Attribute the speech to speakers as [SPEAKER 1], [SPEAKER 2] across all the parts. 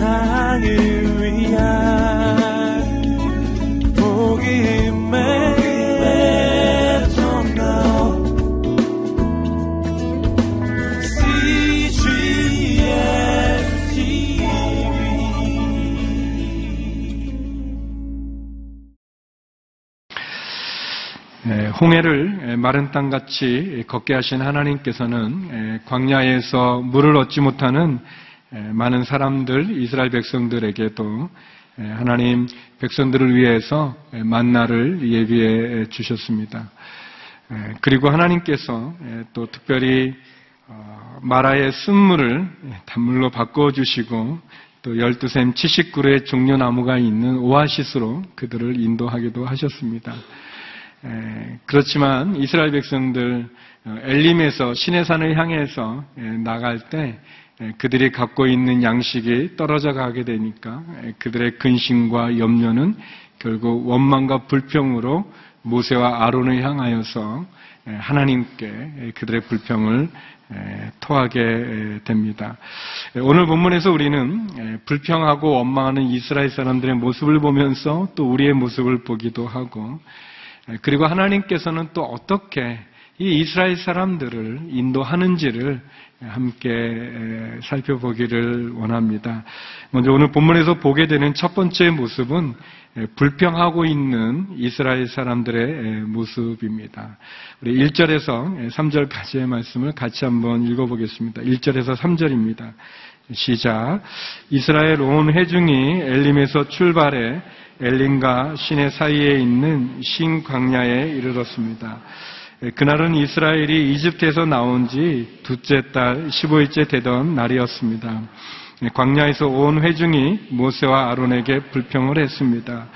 [SPEAKER 1] 세상을 위한 복음의
[SPEAKER 2] 홍해를 마른 땅같이 걷게 하신 하나님께서는 광야에서 물을 얻지 못하는 많은 사람들, 이스라엘 백성들에게도 하나님 백성들을 위해서 만나를 예비해 주셨습니다. 그리고 하나님께서 또 특별히 어, 마라의 쓴물을 단물로 바꿔주시고 또 열두 샘 70그루의 종려나무가 있는 오아시스로 그들을 인도하기도 하셨습니다. 그렇지만 이스라엘 백성들 어, 엘림에서 신의 산을 향해서 나갈 때 그들이 갖고 있는 양식이 떨어져 가게 되니까 그들의 근심과 염려는 결국 원망과 불평으로 모세와 아론을 향하여서 하나님께 그들의 불평을 토하게 됩니다. 오늘 본문에서 우리는 불평하고 원망하는 이스라엘 사람들의 모습을 보면서 또 우리의 모습을 보기도 하고 그리고 하나님께서는 또 어떻게 이 이스라엘 사람들을 인도하는지를 함께 살펴보기를 원합니다. 먼저 오늘 본문에서 보게 되는 첫 번째 모습은 불평하고 있는 이스라엘 사람들의 모습입니다. 우리 1절에서 3절까지의 말씀을 같이 한번 읽어보겠습니다. 1절에서 3절입니다. 시작. 이스라엘 온 회중이 엘림에서 출발해 엘림과 신의 사이에 있는 신광야에 이르렀습니다. 그날은 이스라엘이 이집트에서 나온 지 둘째 달 15일째 되던 날이었습니다. 광야에서 온 회중이 모세와 아론에게 불평을 했습니다.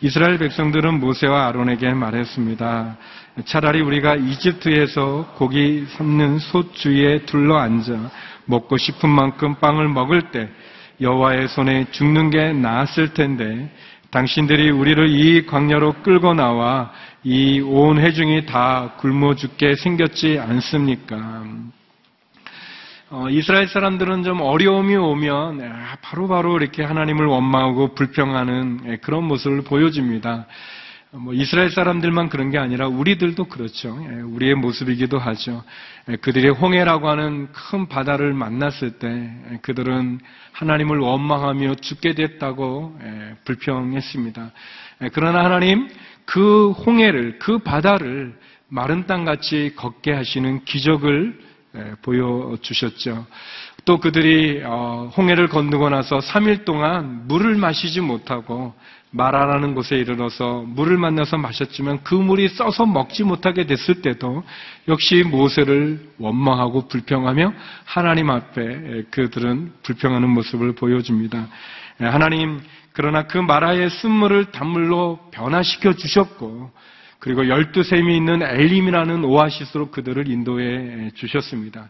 [SPEAKER 2] 이스라엘 백성들은 모세와 아론에게 말했습니다. 차라리 우리가 이집트에서 고기 삶는 솥 주위에 둘러 앉아 먹고 싶은 만큼 빵을 먹을 때 여호와의 손에 죽는 게 나았을 텐데 당신들이 우리를 이 광야로 끌고 나와 이 온 회중이 다 굶어 죽게 생겼지 않습니까? 어, 이스라엘 사람들은 좀 어려움이 오면 아, 바로바로 바로 이렇게 하나님을 원망하고 불평하는 예, 그런 모습을 보여줍니다. 뭐 이스라엘 사람들만 그런 게 아니라 우리들도 그렇죠. 예, 우리의 모습이기도 하죠. 예, 그들이 홍해라고 하는 큰 바다를 만났을 때 예, 그들은 하나님을 원망하며 죽게 됐다고 불평했습니다. 그러나 하나님 그 홍해를 그 바다를 마른 땅같이 걷게 하시는 기적을 보여주셨죠. 또 그들이 어, 홍해를 건너고 나서 3일 동안 물을 마시지 못하고 마라라는 곳에 이르러서 물을 만나서 마셨지만 그 물이 써서 먹지 못하게 됐을 때도 역시 모세를 원망하고 불평하며 하나님 앞에 그들은 불평하는 모습을 보여줍니다. 하나님 그러나 그 마라의 쓴물을 단물로 변화시켜 주셨고 그리고 열두 샘이 있는 엘림이라는 오아시스로 그들을 인도해 주셨습니다.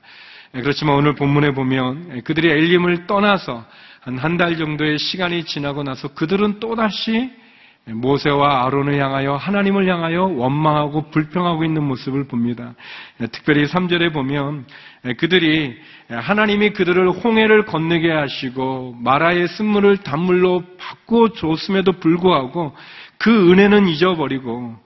[SPEAKER 2] 그렇지만 오늘 본문에 보면 그들이 엘림을 떠나서 한 한 달 정도의 시간이 지나고 나서 그들은 또다시 모세와 아론을 향하여 하나님을 향하여 원망하고 불평하고 있는 모습을 봅니다. 특별히 3절에 보면 그들이 하나님이 그들을 홍해를 건너게 하시고 마라의 쓴물을 단물로 바꾸어 줬음에도 불구하고 그 은혜는 잊어버리고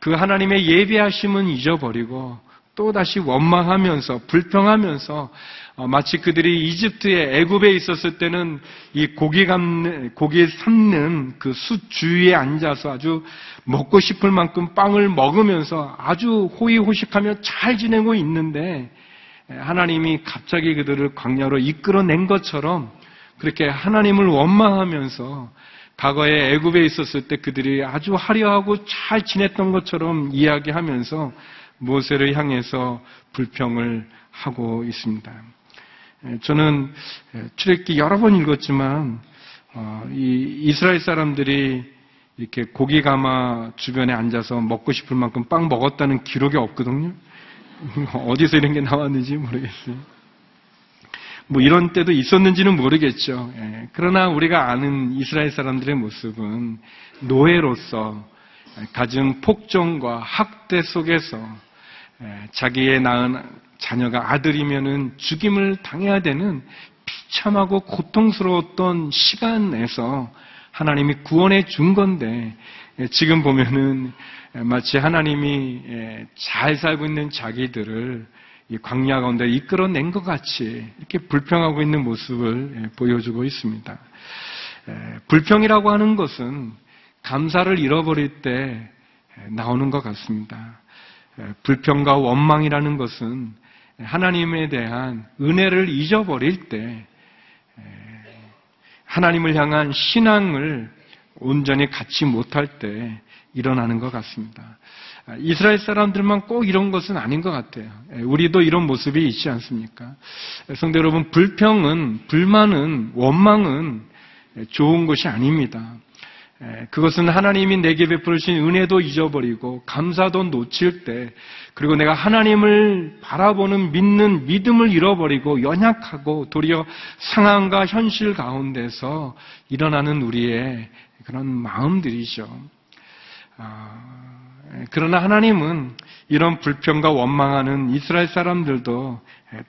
[SPEAKER 2] 그 하나님의 예비하심은 잊어버리고 또다시 원망하면서 불평하면서 어, 마치 그들이 이집트의 애굽에 있었을 때는 이 고기 감는 고기 삶는 그 숯 주위에 앉아서 아주 먹고 싶을 만큼 빵을 먹으면서 아주 호의호식하며 잘 지내고 있는데 하나님이 갑자기 그들을 광야로 이끌어낸 것처럼 그렇게 하나님을 원망하면서 과거에 애굽에 있었을 때 그들이 아주 화려하고 잘 지냈던 것처럼 이야기하면서 모세를 향해서 불평을 하고 있습니다. 예, 저는 예, 출애기 여러 번 읽었지만 어, 이 이스라엘 사람들이 이렇게 고기 가마 주변에 앉아서 먹고 싶을 만큼 빵 먹었다는 기록이 없거든요. 어디서 이런 게 나왔는지 모르겠어요. 뭐 이런 때도 있었는지는 모르겠죠. 예, 그러나 우리가 아는 이스라엘 사람들의 모습은 노예로서 가진 폭정과 학대 속에서 자기의 낳은 자녀가 아들이면은 죽임을 당해야 되는 비참하고 고통스러웠던 시간에서 하나님이 구원해 준 건데 예, 지금 보면은 마치 하나님이 예, 잘 살고 있는 자기들을 광야 가운데 이끌어낸 것 같이 이렇게 불평하고 있는 모습을 예, 보여주고 있습니다. 불평이라고 하는 것은 감사를 잃어버릴 때 나오는 것 같습니다. 불평과 원망이라는 것은 하나님에 대한 은혜를 잊어버릴 때 하나님을 향한 신앙을 온전히 갖지 못할 때 일어나는 것 같습니다. 이스라엘 사람들만 꼭 이런 것은 아닌 것 같아요. 우리도 이런 모습이 있지 않습니까? 성대 여러분, 불평은, 불만은, 원망은 좋은 것이 아닙니다. 그것은 하나님이 내게 베풀으신 은혜도 잊어버리고 감사도 놓칠 때 그리고 내가 하나님을 바라보는 믿는 믿음을 잃어버리고 연약하고 도리어 상황과 현실 가운데서 일어나는 우리의 그런 마음들이죠. 아, 그러나 하나님은 이런 불평과 원망하는 이스라엘 사람들도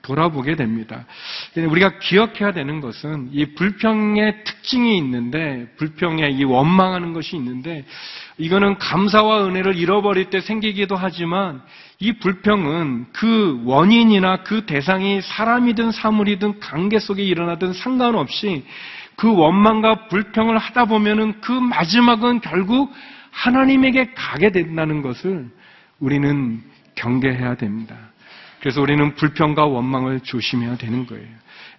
[SPEAKER 2] 돌아보게 됩니다. 우리가 기억해야 되는 것은 이 불평의 특징이 있는데, 불평의 이 원망하는 것이 있는데, 이거는 감사와 은혜를 잃어버릴 때 생기기도 하지만, 이 불평은 그 원인이나 그 대상이 사람이든 사물이든 관계 속에 일어나든 상관없이 그 원망과 불평을 하다 보면은 그 마지막은 결국 하나님에게 가게 된다는 것을 우리는 경계해야 됩니다. 그래서 우리는 불평과 원망을 조심해야 되는 거예요.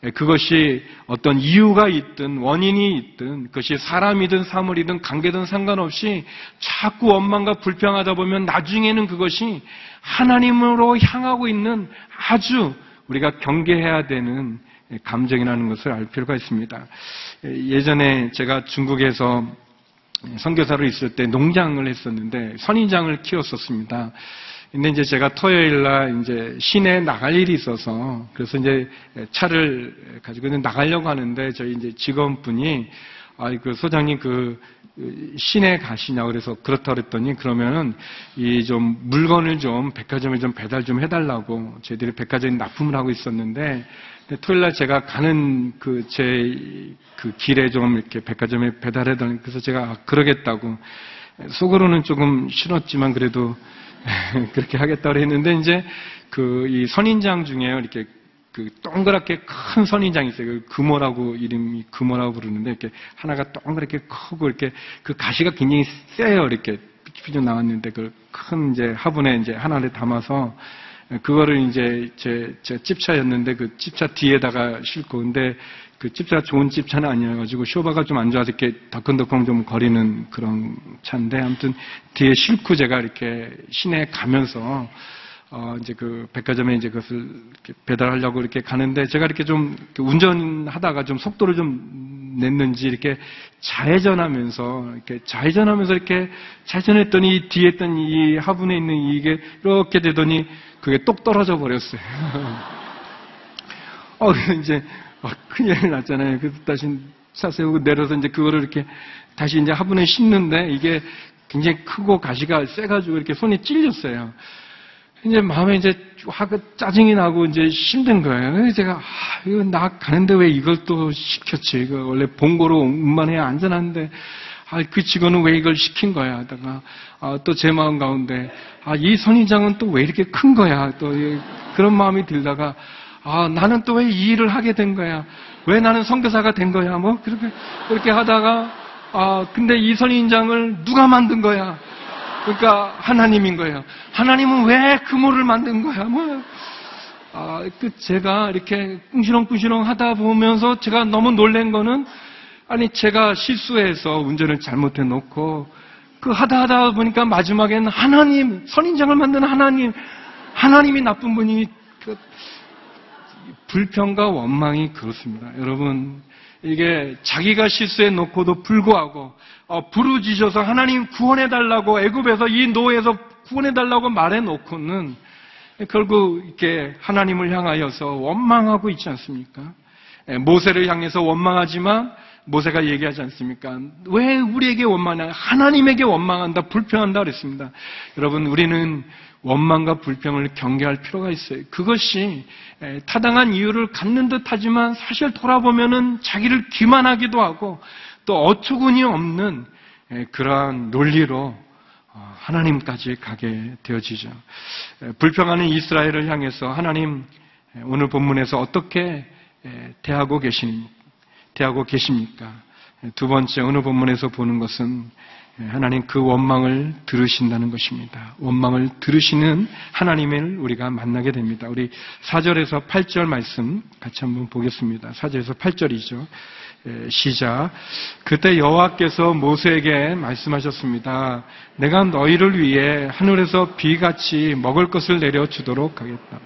[SPEAKER 2] 예, 그것이 어떤 이유가 있든 원인이 있든 그것이 사람이든 사물이든 관계든 상관없이 자꾸 원망과 불평하다 보면 나중에는 그것이 하나님으로 향하고 있는 아주 우리가 경계해야 되는 감정이라는 것을 알 필요가 있습니다. 예, 예전에 제가 중국에서 선교사로 있을 때 농장을 했었는데 선인장을 키웠었습니다. 근데 이제 제가 토요일 날 이제 시내에 나갈 일이 있어서 그래서 이제 차를 가지고 나가려고 하는데 저희 이제 직원분이 아, 그 소장님 그 시내 가시냐 그래서 그렇다 그랬더니 그러면은 이 좀 물건을 좀 백화점에 좀 배달 좀 해달라고 저희들이 백화점에 납품을 하고 있었는데 토요일 날 제가 가는 그 제그 그 길에 좀 이렇게 백화점에 배달해달라 그래서 제가 아, 그러겠다고 속으로는 조금 싫었지만 그래도 그렇게 하겠다고 했는데 이제 그 이 선인장 중에 이렇게 그 동그랗게 큰 선인장이 있어요. 그 금호라고 이름이 금호라고 부르는데 이렇게 하나가 동그랗게 크고 이렇게 그 가시가 굉장히 세요. 이렇게 삐죽삐죽 나왔는데 그 큰 이제 화분에 이제 하나를 담아서 그거를 이제 제, 제 집차였는데 그 집차 뒤에다가 싣고 근데 그 집차가 좋은 집차는 아니어가지고 쇼바가 좀 안 좋아서 이렇게 덕컹덕컹 좀 거리는 그런 차인데 아무튼 뒤에 싣고 제가 이렇게 시내에 가면서 어 이제 그 백화점에 이제 그것을 배달하려고 이렇게 가는데 제가 이렇게 좀 운전하다가 좀 속도를 좀 냈는지 이렇게 좌회전하면서 이렇게 좌회전하면서 이렇게 좌회전했더니 뒤에 있던 이 화분에 있는 이게 이렇게 되더니 그게 똑 떨어져 버렸어요. 어, 이제, 어, 큰일 났잖아요. 그래서 다시 차 세우고 내려서 이제 그거를 이렇게 다시 이제 화분에 싣는데 이게 굉장히 크고 가시가 세가지고 이렇게 손이 찔렸어요. 이제 마음에 이제 화가 짜증이 나고 이제 힘든 거예요. 제가 아, 이거 나 가는데 왜 이걸 또 시켰지? 이거 원래 본고로 운반해야 안전한데 아, 그 직원은 왜 이걸 시킨 거야? 하다가 아, 또 제 마음 가운데 아, 이 선인장은 또 왜 이렇게 큰 거야? 또 그런 마음이 들다가 아, 나는 또 왜 이 일을 하게 된 거야? 왜 나는 선교사가 된 거야? 뭐 그렇게 그렇게 하다가 아, 근데 이 선인장을 누가 만든 거야? 그러니까 하나님인 거예요. 하나님은 왜 그모를 만든 거야? 뭐 아, 그 제가 이렇게 꿍시렁꿍시렁 하다 보면서 제가 너무 놀란 거는 아니 제가 실수해서 운전을 잘못해 놓고 그 하다 하다 보니까 마지막에는 하나님 선인장을 만든 하나님 하나님이 나쁜 분이 그 불평과 원망이 그렇습니다. 여러분 이게 자기가 실수해 놓고도 불구하고 어, 부르짖어서 하나님 구원해 달라고 애굽에서 이 노예에서 구원해 달라고 말해 놓고는 결국 이렇게 하나님을 향하여서 원망하고 있지 않습니까? 예, 모세를 향해서 원망하지만 모세가 얘기하지 않습니까? 왜 우리에게 원망하냐? 하나님에게 원망한다, 불평한다 그랬습니다. 여러분, 우리는 원망과 불평을 경계할 필요가 있어요. 그것이 타당한 이유를 갖는 듯 하지만 사실 돌아보면은 자기를 기만하기도 하고 또 어처구니 없는 그러한 논리로 어, 하나님까지 가게 되어지죠. 불평하는 이스라엘을 향해서 하나님 오늘 본문에서 어떻게 대하고 계십니까? 대하고 계십니까? 두 번째 오늘 본문에서 보는 것은 하나님 그 원망을 들으신다는 것입니다. 원망을 들으시는 하나님을 우리가 만나게 됩니다. 우리 4절에서 8절 말씀 같이 한번 보겠습니다. 4절에서 8절이죠. 시작. 그때 여호와께서 모세에게 말씀하셨습니다. 내가 너희를 위해 하늘에서 비같이 먹을 것을 내려 주도록 하겠다.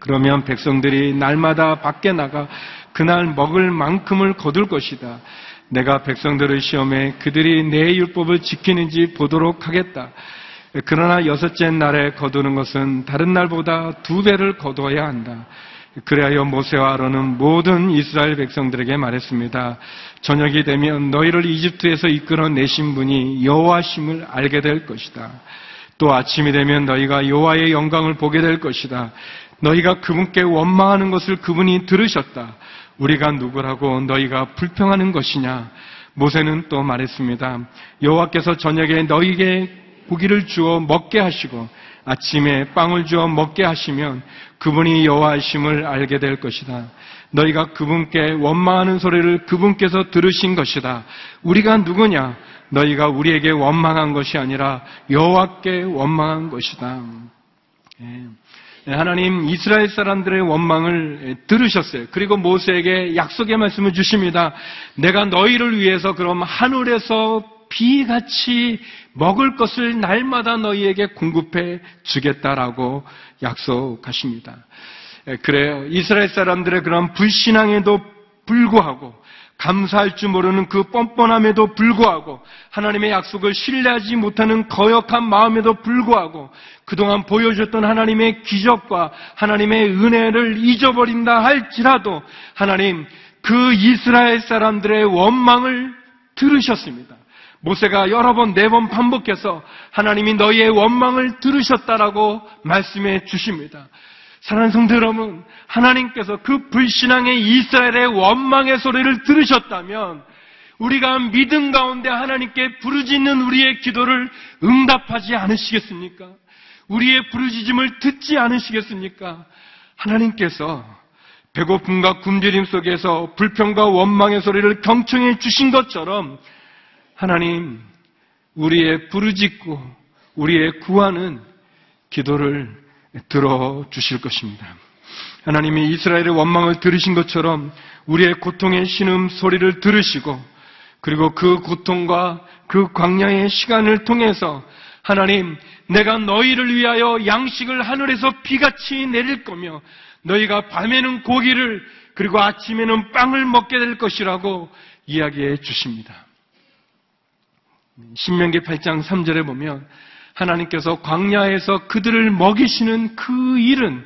[SPEAKER 2] 그러면 백성들이 날마다 밖에 나가 그날 먹을 만큼을 거둘 것이다. 내가 백성들을 시험해 그들이 내 율법을 지키는지 보도록 하겠다. 그러나 여섯째 날에 거두는 것은 다른 날보다 두 배를 거두어야 한다. 그래야 모세와 아론은 모든 이스라엘 백성들에게 말했습니다. 저녁이 되면 너희를 이집트에서 이끌어 내신 분이 여호와심을 알게 될 것이다. 또 아침이 되면 너희가 여호와의 영광을 보게 될 것이다. 너희가 그분께 원망하는 것을 그분이 들으셨다. 우리가 누구라고 너희가 불평하는 것이냐? 모세는 또 말했습니다. 여호와께서 저녁에 너희에게 고기를 주어 먹게 하시고 아침에 빵을 주어 먹게 하시면 그분이 여호와이심을 알게 될 것이다. 너희가 그분께 원망하는 소리를 그분께서 들으신 것이다. 우리가 누구냐? 너희가 우리에게 원망한 것이 아니라 여호와께 원망한 것이다. 예. 네, 하나님 이스라엘 사람들의 원망을 들으셨어요. 그리고 모세에게 약속의 말씀을 주십니다. 내가 너희를 위해서 그럼 하늘에서 비같이 먹을 것을 날마다 너희에게 공급해 주겠다라고 약속하십니다. 예, 그래요. 이스라엘 사람들의 그런 불신앙에도 불구하고 감사할 줄 모르는 그 뻔뻔함에도 불구하고 하나님의 약속을 신뢰하지 못하는 거역한 마음에도 불구하고 그동안 보여줬던 하나님의 기적과 하나님의 은혜를 잊어버린다 할지라도 하나님 그 이스라엘 사람들의 원망을 들으셨습니다. 모세가 여러 번, 네 번 반복해서 하나님이 너희의 원망을 들으셨다라고 말씀해 주십니다. 사랑하는 성도 여러분, 하나님께서 그 불신앙의 이스라엘의 원망의 소리를 들으셨다면 우리가 믿음 가운데 하나님께 부르짖는 우리의 기도를 응답하지 않으시겠습니까? 우리의 부르짖음을 듣지 않으시겠습니까? 하나님께서 배고픔과 굶주림 속에서 불평과 원망의 소리를 경청해 주신 것처럼 하나님 우리의 부르짖고 우리의 구하는 기도를 들어 주실 것입니다. 하나님이 이스라엘의 원망을 들으신 것처럼 우리의 고통의 신음 소리를 들으시고 그리고 그 고통과 그 광야의 시간을 통해서 하나님 내가 너희를 위하여 양식을 하늘에서 비같이 내릴 거며 너희가 밤에는 고기를 그리고 아침에는 빵을 먹게 될 것이라고 이야기해 주십니다. 신명기 8장 3절에 보면 하나님께서 광야에서 그들을 먹이시는 그 일은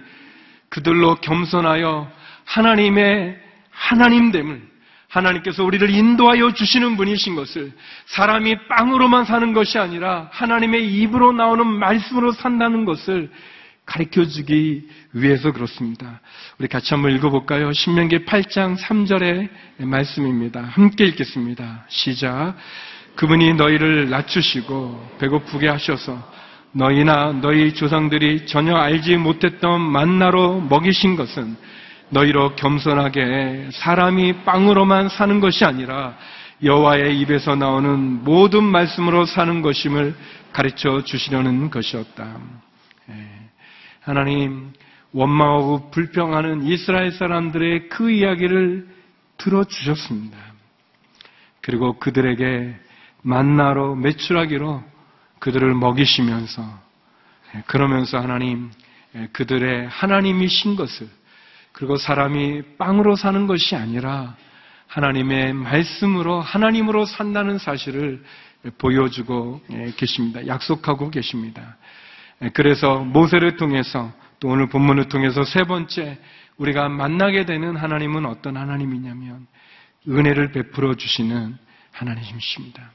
[SPEAKER 2] 그들로 겸손하여 하나님의 하나님됨을 하나님께서 우리를 인도하여 주시는 분이신 것을 사람이 빵으로만 사는 것이 아니라 하나님의 입으로 나오는 말씀으로 산다는 것을 가르쳐 주기 위해서 그렇습니다. 우리 같이 한번 읽어볼까요? 신명기 8장 3절의 말씀입니다. 함께 읽겠습니다. 시작. 그분이 너희를 낮추시고 배고프게 하셔서 너희나 너희 조상들이 전혀 알지 못했던 만나로 먹이신 것은 너희로 겸손하게 사람이 빵으로만 사는 것이 아니라 여호와의 입에서 나오는 모든 말씀으로 사는 것임을 가르쳐 주시려는 것이었다. 예. 하나님 원망하고 불평하는 이스라엘 사람들의 그 이야기를 들어주셨습니다. 그리고 그들에게 만나로 매출하기로 그들을 먹이시면서 예, 그러면서 하나님 예, 그들의 하나님이신 것을 그리고 사람이 빵으로 사는 것이 아니라 하나님의 말씀으로 하나님으로 산다는 사실을 보여주고 예, 계십니다. 약속하고 계십니다. 그래서 모세를 통해서 또 오늘 본문을 통해서 세 번째 우리가 만나게 되는 하나님은 어떤 하나님이냐면 은혜를 베풀어 주시는 하나님이십니다.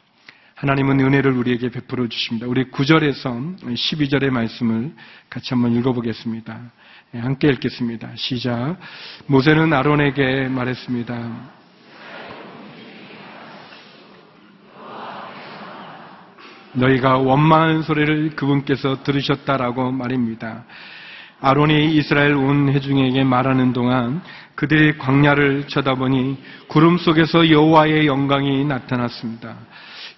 [SPEAKER 2] 하나님은 은혜를 우리에게 베풀어 주십니다. 우리 9절에서 12절의 말씀을 같이 한번 읽어보겠습니다. 예, 함께 읽겠습니다. 시작. 모세는 아론에게 말했습니다. 너희가 원망하는 소리를 그분께서 들으셨다라고 말입니다. 아론이 이스라엘 온 회중에게 말하는 동안 그들이 광야를 쳐다보니 구름 속에서 여호와의 영광이 나타났습니다.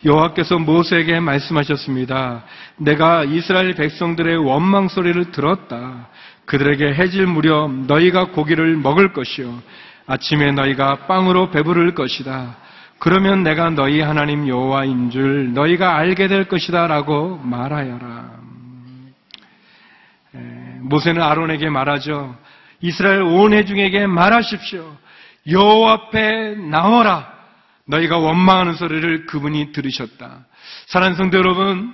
[SPEAKER 2] 여호와께서 모세에게 말씀하셨습니다. 내가 이스라엘 백성들의 원망 소리를 들었다. 그들에게 해질 무렵 너희가 고기를 먹을 것이요 아침에 너희가 빵으로 배부를 것이다. 그러면 내가 너희 하나님 여호와인 줄 너희가 알게 될 것이다라고 말하여라. 모세는 아론에게 말하죠. 이스라엘 온 회중에게 말하십시오. 여호와 앞에 나와라. 너희가 원망하는 소리를 그분이 들으셨다. 사랑하는 성도 여러분,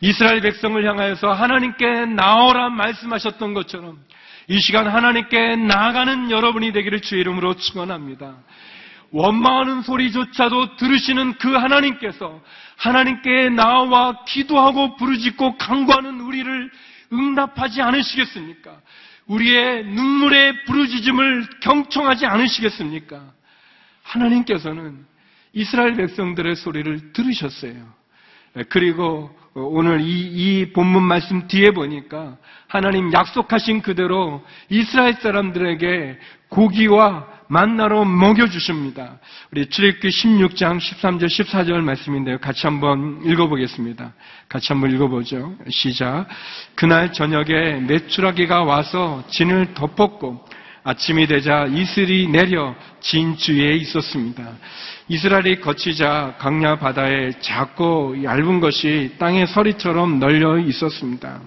[SPEAKER 2] 이스라엘 백성을 향하여서 하나님께 나오라 말씀하셨던 것처럼 이 시간 하나님께 나아가는 여러분이 되기를 주의 이름으로 축원합니다. 원망하는 소리조차도 들으시는 그 하나님께서 하나님께 나와 기도하고 부르짖고 간구하는 우리를 응답하지 않으시겠습니까? 우리의 눈물의 부르짖음을 경청하지 않으시겠습니까? 하나님께서는 이스라엘 백성들의 소리를 들으셨어요. 그리고 오늘 이, 이 본문 말씀 뒤에 보니까 하나님 약속하신 그대로 이스라엘 사람들에게 고기와 만나로 먹여주십니다. 우리 출애굽기 16장 13절 14절 말씀인데요. 같이 한번 읽어보겠습니다. 같이 한번 읽어보죠. 시작. 그날 저녁에 메추라기가 와서 진을 덮었고 아침이 되자 이슬이 내려 진주에 있었습니다. 이스라엘이 거치자 강야 바다에 작고 얇은 것이 땅의 서리처럼 널려 있었습니다.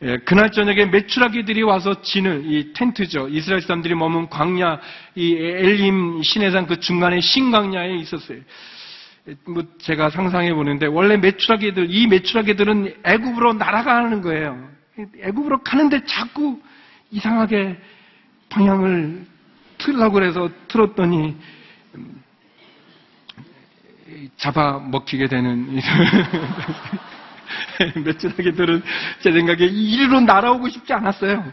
[SPEAKER 2] 예, 그날 저녁에 메추라기들이 와서 진을 이 텐트죠. 이스라엘 사람들이 머문 광야 이 엘림 시내산 그 중간에 신광야에 있었어요. 예, 뭐 제가 상상해 보는데 원래 메추라기들 이 메추라기들은 애굽으로 날아가는 거예요. 애굽으로 가는데 자꾸 이상하게 방향을 틀라고 해서 틀었더니 음, 잡아 먹히게 되는 메추라기들은 제 생각에 이리로 날아오고 싶지 않았어요.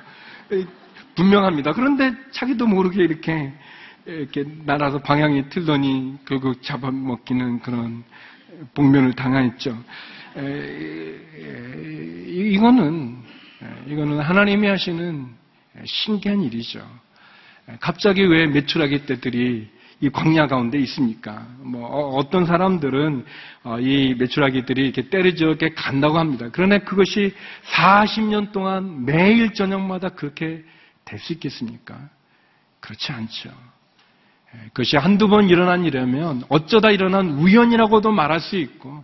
[SPEAKER 2] 분명합니다. 그런데 자기도 모르게 이렇게 이렇게 날아서 방향이 틀더니 결국 잡아먹기는 그런 복면을 당했죠. 이거는 이거는 하나님이 하시는 신기한 일이죠. 갑자기 왜 메추라기 떼들이 이 광야 가운데 있습니까? 뭐 어, 어떤 사람들은 어, 이 메추라기들이 이렇게 때려져 이렇게 간다고 합니다. 그러나 그것이 40년 동안 매일 저녁마다 그렇게 될 수 있겠습니까? 그렇지 않죠. 예, 그것이 한두 번 일어난 일이라면 어쩌다 일어난 우연이라고도 말할 수 있고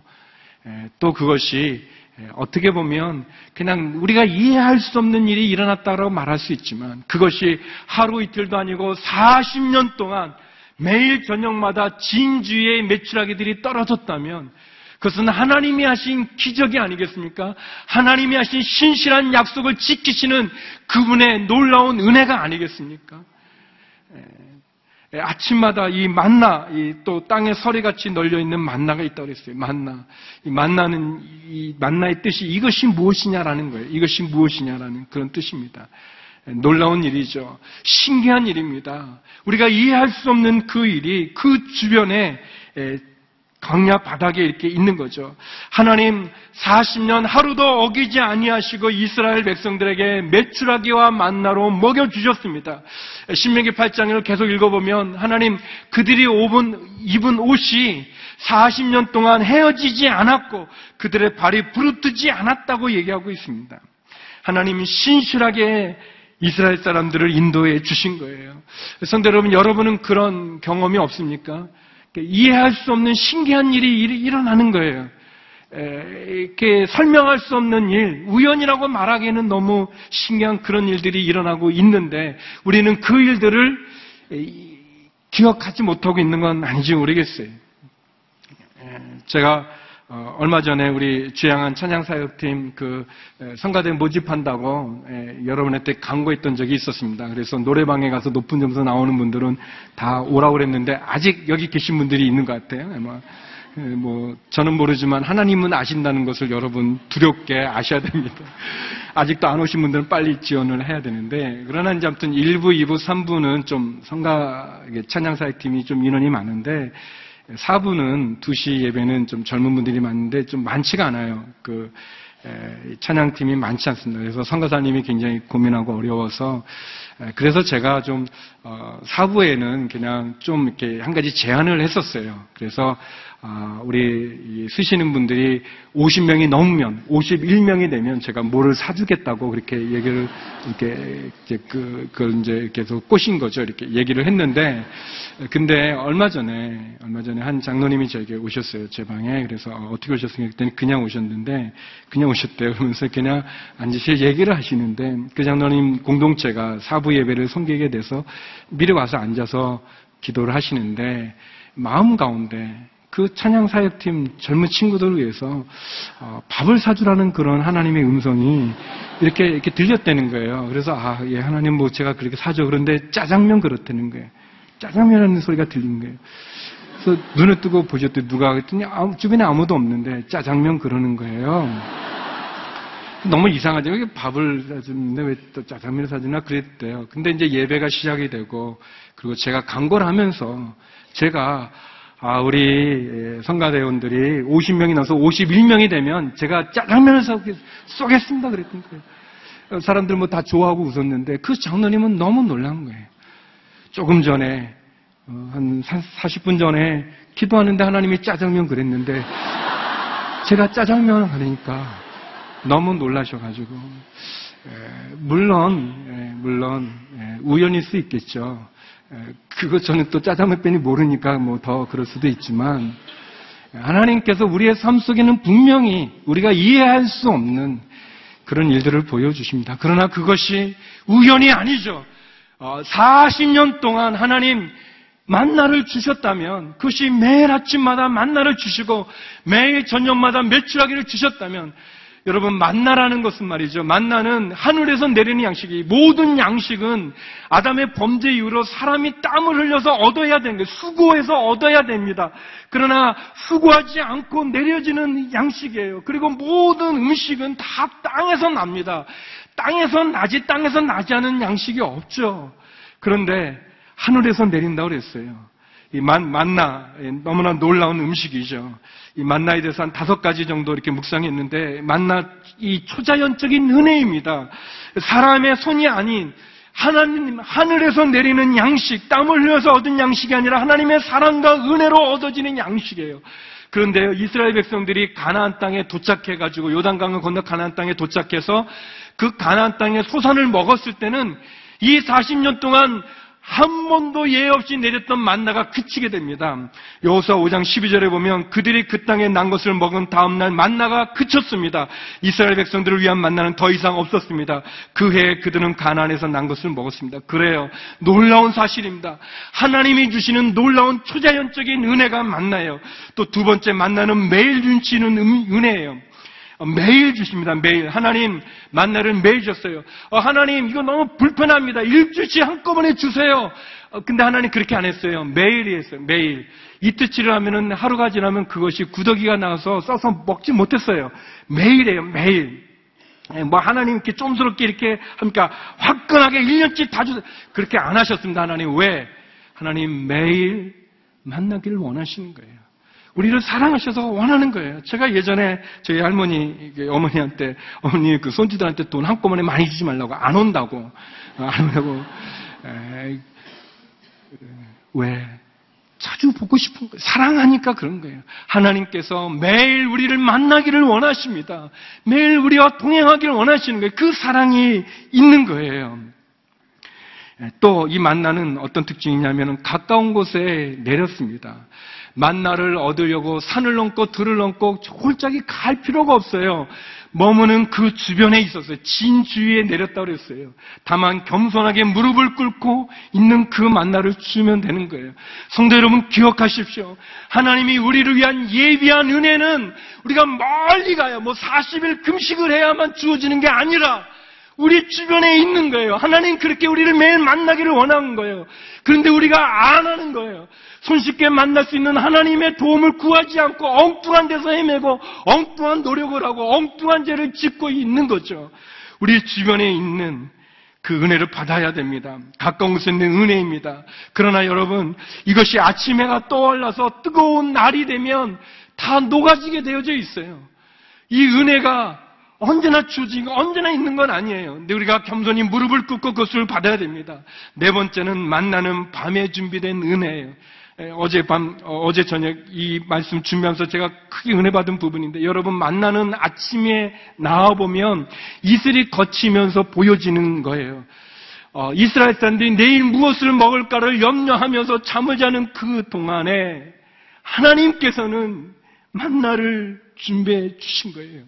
[SPEAKER 2] 예, 또 그것이 예, 어떻게 보면 그냥 우리가 이해할 수 없는 일이 일어났다고 말할 수 있지만 그것이 하루 이틀도 아니고 40년 동안 매일 저녁마다 진주의 매출하기들이 떨어졌다면 그것은 하나님이 하신 기적이 아니겠습니까? 하나님이 하신 신실한 약속을 지키시는 그분의 놀라운 은혜가 아니겠습니까? 아침마다 이 만나, 이 또 땅에 서리같이 널려 있는 만나가 있다고 그랬어요. 만나. 이 만나는 이 만나의 뜻이 이것이 무엇이냐라는 거예요. 이것이 무엇이냐라는 그런 뜻입니다. 놀라운 일이죠. 신기한 일입니다. 우리가 이해할 수 없는 그 일이 그 주변에 강야 바닥에 이렇게 있는 거죠. 하나님 40년 하루도 어기지 아니하시고 이스라엘 백성들에게 메추라기와 만나로 먹여 주셨습니다. 신명기 8장을 계속 읽어보면 하나님 그들이 입은 옷이 40년 동안 헤어지지 않았고 그들의 발이 부르뜨지 않았다고 얘기하고 있습니다. 하나님 신실하게 이스라엘 사람들을 인도해 주신 거예요. 성도 여러분, 여러분은 그런 경험이 없습니까? 이해할 수 없는 신기한 일이 일어나는 거예요. 이렇게 설명할 수 없는 일, 우연이라고 말하기에는 너무 신기한 그런 일들이 일어나고 있는데 우리는 그 일들을 기억하지 못하고 있는 건 아닌지 모르겠어요. 제가 어, 얼마 전에 우리 주양한 찬양사역팀 그 성가대 모집한다고 여러분한테 광고했던 적이 있었습니다. 그래서 노래방에 가서 높은 점수 나오는 분들은 다 오라고 그랬는데 아직 여기 계신 분들이 있는 것 같아요. 아마 뭐 저는 모르지만 하나님은 아신다는 것을 여러분 두렵게 아셔야 됩니다. 아직도 안 오신 분들은 빨리 지원을 해야 되는데 그러나 이제 아무튼 1부, 2부, 3부는 좀 성가 찬양사역팀이 좀 인원이 많은데 4부는 2시 예배는 좀 젊은 분들이 많은데 좀 많지가 않아요. 그 찬양팀이 많지 않습니다. 그래서 선거사님이 굉장히 고민하고 어려워서 그래서 제가 좀 어, 사부에는 그냥 좀 이렇게 한 가지 제안을 했었어요. 그래서 아, 우리 쓰시는 분들이 50명이 넘으면 51명이 되면 제가 뭐를 사주겠다고 그렇게 얘기를 이렇게 이제 그 그걸 이제 계속 꼬신 거죠. 이렇게 얘기를 했는데 근데 얼마 전에 얼마 전에 한 장로님이 저에게 오셨어요. 제 방에 그래서 어, 어떻게 오셨어요? 그랬더니 그냥 오셨는데 그냥 오셨대요. 그러면서 그냥 앉으시 얘기를 하시는데 그 장로님 공동체가 사부 예배를 섬기게 돼서 미리 와서 앉아서 기도를 하시는데 마음 가운데 그 찬양 사역팀 젊은 친구들을 위해서 어, 밥을 사주라는 그런 하나님의 음성이 이렇게 이렇게 들렸다는 거예요. 그래서 아, 예, 하나님 뭐 제가 그렇게 사죠. 그런데 짜장면 그렇다는 거예요. 짜장면하는 소리가 들린 거예요. 그래서 눈을 뜨고 보셨더니 누가 그랬더니 주변에 아무도 없는데 짜장면 그러는 거예요. 너무 이상하죠. 왜 밥을 사주는데 왜 또 짜장면을 사주나 그랬대요. 근데 이제 예배가 시작이 되고 그리고 제가 강고를 하면서 제가 아, 우리 성가대원들이 50명이 나서 51명이 되면 제가 짜장면을 쏘겠습니다. 그랬던 거예요. 사람들 뭐 다 좋아하고 웃었는데 그 장로님은 너무 놀란 거예요. 조금 전에, 어, 한 40분 전에 기도하는데 하나님이 짜장면 그랬는데 제가 짜장면을 하니까 너무 놀라셔가지고 물론 물론 우연일 수 있겠죠. 그거 저는 또 짜장면 빼니 모르니까 뭐 더 그럴 수도 있지만 하나님께서 우리의 삶 속에는 분명히 우리가 이해할 수 없는 그런 일들을 보여주십니다. 그러나 그것이 우연이 아니죠. 40년 어, 동안 하나님 만나를 주셨다면 그것이 매일 아침마다 만나를 주시고 매일 저녁마다 매출하기를 주셨다면 여러분 만나라는 것은 말이죠. 만나는 하늘에서 내리는 양식이 모든 양식은 아담의 범죄 이후로 사람이 땀을 흘려서 얻어야 되는 거예요. 수고해서 얻어야 됩니다. 그러나 수고하지 않고 내려지는 양식이에요. 그리고 모든 음식은 다 땅에서 납니다. 땅에서 나지 땅에서 나지 않은 양식이 없죠. 그런데 하늘에서 내린다고 그랬어요. 이 만, 만나 너무나 놀라운 음식이죠. 이 만나에 대해서 한 다섯 가지 정도 이렇게 묵상했는데 만나 이 초자연적인 은혜입니다. 사람의 손이 아닌 하나님 하늘에서 내리는 양식, 땀을 흘려서 얻은 양식이 아니라 하나님의 사랑과 은혜로 얻어지는 양식이에요. 그런데 이스라엘 백성들이 가나안 땅에 도착해 가지고 요단강을 건너 가나안 땅에 도착해서 그 가나안 땅의 소산을 먹었을 때는 이 40년 동안 한 번도 예외 없이 내렸던 만나가 그치게 됩니다. 여호수아 5장 12절에 보면 그들이 그 땅에 난 것을 먹은 다음 날 만나가 그쳤습니다. 이스라엘 백성들을 위한 만나는 더 이상 없었습니다. 그 해에 그들은 가나안에서 난 것을 먹었습니다. 그래요. 놀라운 사실입니다. 하나님이 주시는 놀라운 초자연적인 은혜가 만나요. 또 두 번째 만나는 매일 주시는 음, 은혜예요. 어, 매일 주십니다. 매일. 하나님 만나를 매일 줬어요. 어, 하나님 이거 너무 불편합니다. 일주일치 한꺼번에 주세요. 어, 근데 하나님 그렇게 안 했어요. 매일이 했어요. 매일. 이틀치를 하면은 하루가 지나면 그것이 구더기가 나와서 써서 먹지 못했어요. 매일이에요. 매일. 예, 뭐 하나님 이렇게 좀스럽게 이렇게 하니까 화끈하게 1년치 다 주세요. 그렇게 안 하셨습니다. 하나님 왜? 하나님 매일 만나기를 원하시는 거예요. 우리를 사랑하셔서 원하는 거예요. 제가 예전에 저희 할머니, 어머니한테, 어머니 그 손주들한테 돈 한꺼번에 많이 주지 말라고 안 온다고, 어, 안 온다고. 에이, 왜? 자주 보고 싶은 거예요. 사랑하니까 그런 거예요. 하나님께서 매일 우리를 만나기를 원하십니다. 매일 우리와 동행하기를 원하시는 거예요. 그 사랑이 있는 거예요. 또 이 만나는 어떤 특징이냐면 가까운 곳에 내렸습니다. 만나를 얻으려고 산을 넘고 들을 넘고 홀짝이 갈 필요가 없어요. 머무는 그 주변에 있었어요. 진 주위에 내렸다 그랬어요. 다만 겸손하게 무릎을 꿇고 있는 그 만나를 주면 되는 거예요. 성도 여러분 기억하십시오. 하나님이 우리를 위한 예비한 은혜는 우리가 멀리 가요. 뭐 40일 금식을 해야만 주어지는 게 아니라 우리 주변에 있는 거예요. 하나님 그렇게 우리를 매일 만나기를 원하는 거예요. 그런데 우리가 안 하는 거예요. 손쉽게 만날 수 있는 하나님의 도움을 구하지 않고 엉뚱한 데서 헤매고 엉뚱한 노력을 하고 엉뚱한 죄를 짓고 있는 거죠. 우리 주변에 있는 그 은혜를 받아야 됩니다. 가까운 곳에 있는 은혜입니다. 그러나 여러분, 이것이 아침 해가 떠올라서 뜨거운 날이 되면 다 녹아지게 되어져 있어요. 이 은혜가 언제나 주어지고 언제나 있는 건 아니에요. 근데 우리가 겸손히 무릎을 꿇고 그것을 받아야 됩니다. 네 번째는 만나는 밤에 준비된 은혜예요. 어제 밤, 어, 어제 저녁 이 말씀 준비하면서 제가 크게 은혜 받은 부분인데 여러분 만나는 아침에 나와 보면 이슬이 거치면서 보여지는 거예요. 어, 이스라엘 사람들이 내일 무엇을 먹을까를 염려하면서 잠을 자는 그 동안에 하나님께서는 만나를 준비해 주신 거예요.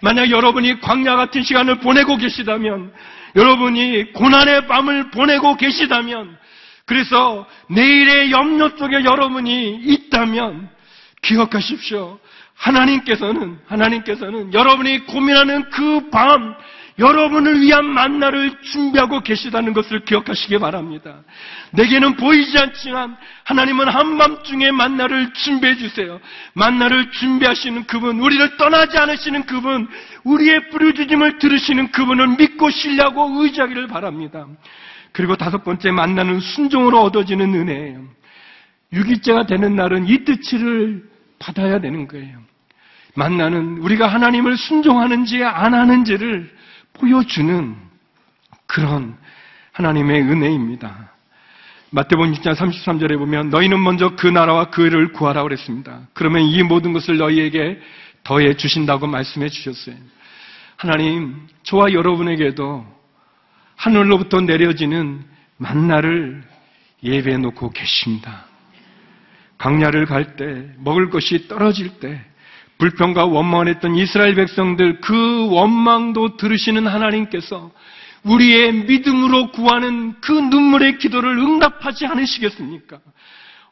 [SPEAKER 2] 만약 여러분이 광야 같은 시간을 보내고 계시다면, 여러분이 고난의 밤을 보내고 계시다면, 그래서 내일의 염려 속에 여러분이 있다면 기억하십시오. 하나님께서는 하나님께서는 여러분이 고민하는 그 밤 여러분을 위한 만나를 준비하고 계시다는 것을 기억하시기 바랍니다. 내게는 보이지 않지만 하나님은 한밤중에 만나를 준비해 주세요. 만나를 준비하시는 그분, 우리를 떠나지 않으시는 그분, 우리의 부르짖음을 들으시는 그분을 믿고 신뢰하고 의지하기를 바랍니다. 그리고 다섯 번째 만나는 순종으로 얻어지는 은혜예요. 유기죄가 되는 날은 이 뜻을 받아야 되는 거예요. 만나는 우리가 하나님을 순종하는지 안 하는지를 보여주는 그런 하나님의 은혜입니다. 마태복음 6장 33절에 보면 너희는 먼저 그 나라와 그 의를 구하라 그랬습니다. 그러면 이 모든 것을 너희에게 더해 주신다고 말씀해 주셨어요. 하나님, 저와 여러분에게도 하늘로부터 내려지는 만나를 예배해 놓고 계십니다. 강야를 갈 때, 먹을 것이 떨어질 때, 불평과 원망을 했던 이스라엘 백성들 그 원망도 들으시는 하나님께서 우리의 믿음으로 구하는 그 눈물의 기도를 응답하지 않으시겠습니까?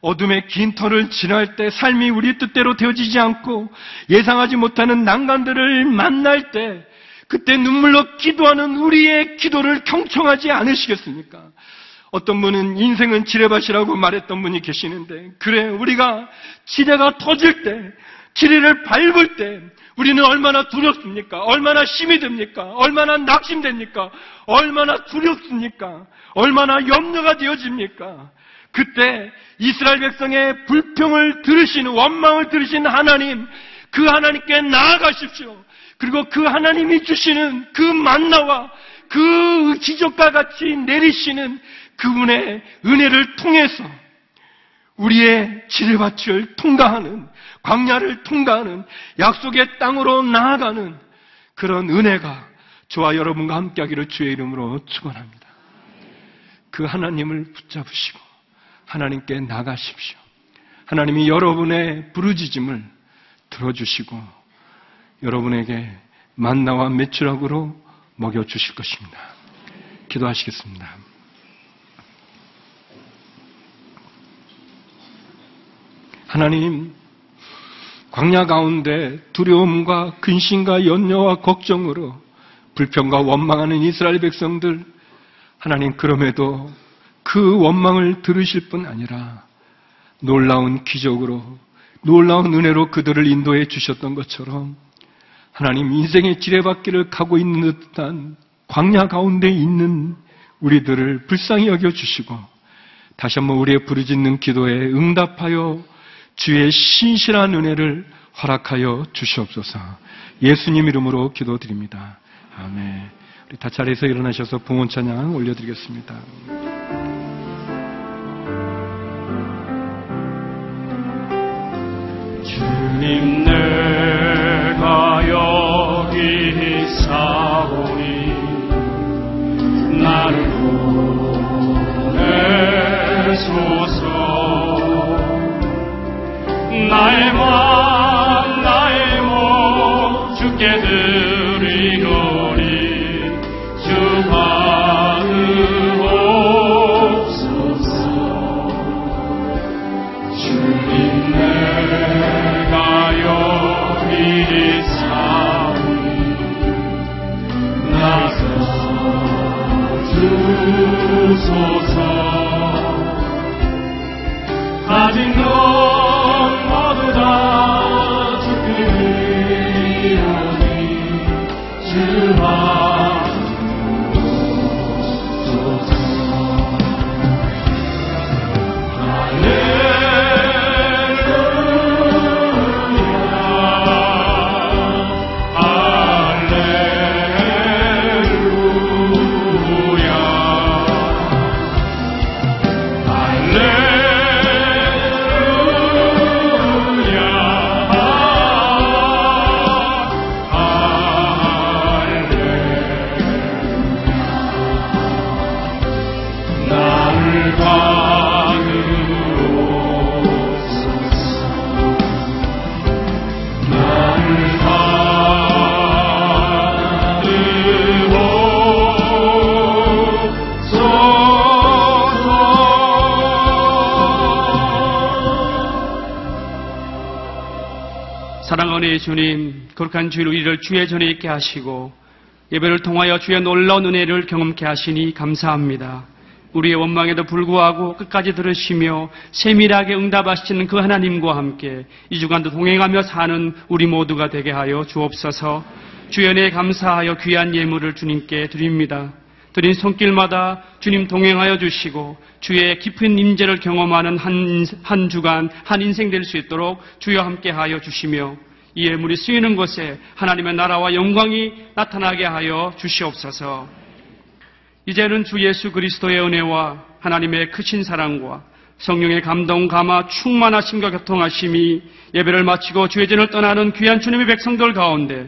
[SPEAKER 2] 어둠의 긴 터를 지날 때 삶이 우리 뜻대로 되어지지 않고 예상하지 못하는 난간들을 만날 때 그때 눈물로 기도하는 우리의 기도를 경청하지 않으시겠습니까? 어떤 분은 인생은 지뢰밭이라고 말했던 분이 계시는데, 그래, 우리가 지뢰가 터질 때, 지뢰를 밟을 때, 우리는 얼마나 두렵습니까? 얼마나 힘이 듭니까? 얼마나 낙심됩니까? 얼마나 두렵습니까? 얼마나 염려가 되어집니까? 그때 이스라엘 백성의 불평을 들으시는, 원망을 들으시는 하나님, 그 하나님께 나아가십시오. 그리고 그 하나님이 주시는 그 만나와 그 기적과 같이 내리시는 그분의 은혜를 통해서 우리의 지뢰밭을 통과하는 광야를 통과하는 약속의 땅으로 나아가는 그런 은혜가 저와 여러분과 함께하기를 주의 이름으로 축원합니다. 그 하나님을 붙잡으시고 하나님께 나가십시오. 하나님이 여러분의 부르짖음을 들어주시고 여러분에게 만나와 매출학으로 먹여 주실 것입니다. 기도하시겠습니다. 하나님, 광야 가운데 두려움과 근심과 연려와 걱정으로 불평과 원망하는 이스라엘 백성들, 하나님 그럼에도 그 원망을 들으실 뿐 아니라 놀라운 기적으로, 놀라운 은혜로 그들을 인도해 주셨던 것처럼 하나님 인생의 지뢰받기를 가고 있는 듯한 광야 가운데 있는 우리들을 불쌍히 여겨 주시고 다시 한번 우리의 부르짖는 기도에 응답하여 주의 신실한 은혜를 허락하여 주시옵소서 예수님 이름으로 기도드립니다. 아멘. 우리 다 자리에서 일어나셔서 봉헌 찬양 올려드리겠습니다.
[SPEAKER 1] 주님 내가 여기 사오니 나를 보내소서 나의
[SPEAKER 3] 거룩한 주일 우리를 주의 전에 있게 하시고 예배를 통하여 주의 놀라운 은혜를 경험케 하시니 감사합니다. 우리의 원망에도 불구하고 끝까지 들으시며 세밀하게 응답하시는 그 하나님과 함께 이 주간도 동행하며 사는 우리 모두가 되게 하여 주옵소서 은혜에 감사하여 귀한 예물을 주님께 드립니다. 드린 손길마다 주님 동행하여 주시고 주의 깊은 임재를 경험하는 한, 인- 한 주간 한 인생 될 수 있도록 주여 함께하여 주시며 이 예물이 쓰이는 곳에 하나님의 나라와 영광이 나타나게 하여 주시옵소서. 이제는 주 예수 그리스도의 은혜와 하나님의 크신 사랑과 성령의 감동, 감화, 충만하심과 교통하심이 예배를 마치고 전을 떠나는 귀한 주님의 백성들 가운데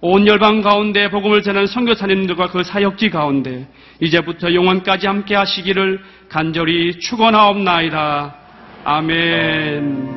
[SPEAKER 3] 온 열방 가운데 복음을 전하는 선교사님들과 그 사역지 가운데 이제부터 영원까지 함께 하시기를 간절히 축원하옵나이다. 아멘.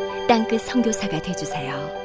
[SPEAKER 4] 땅끝 선교사가 되주세요.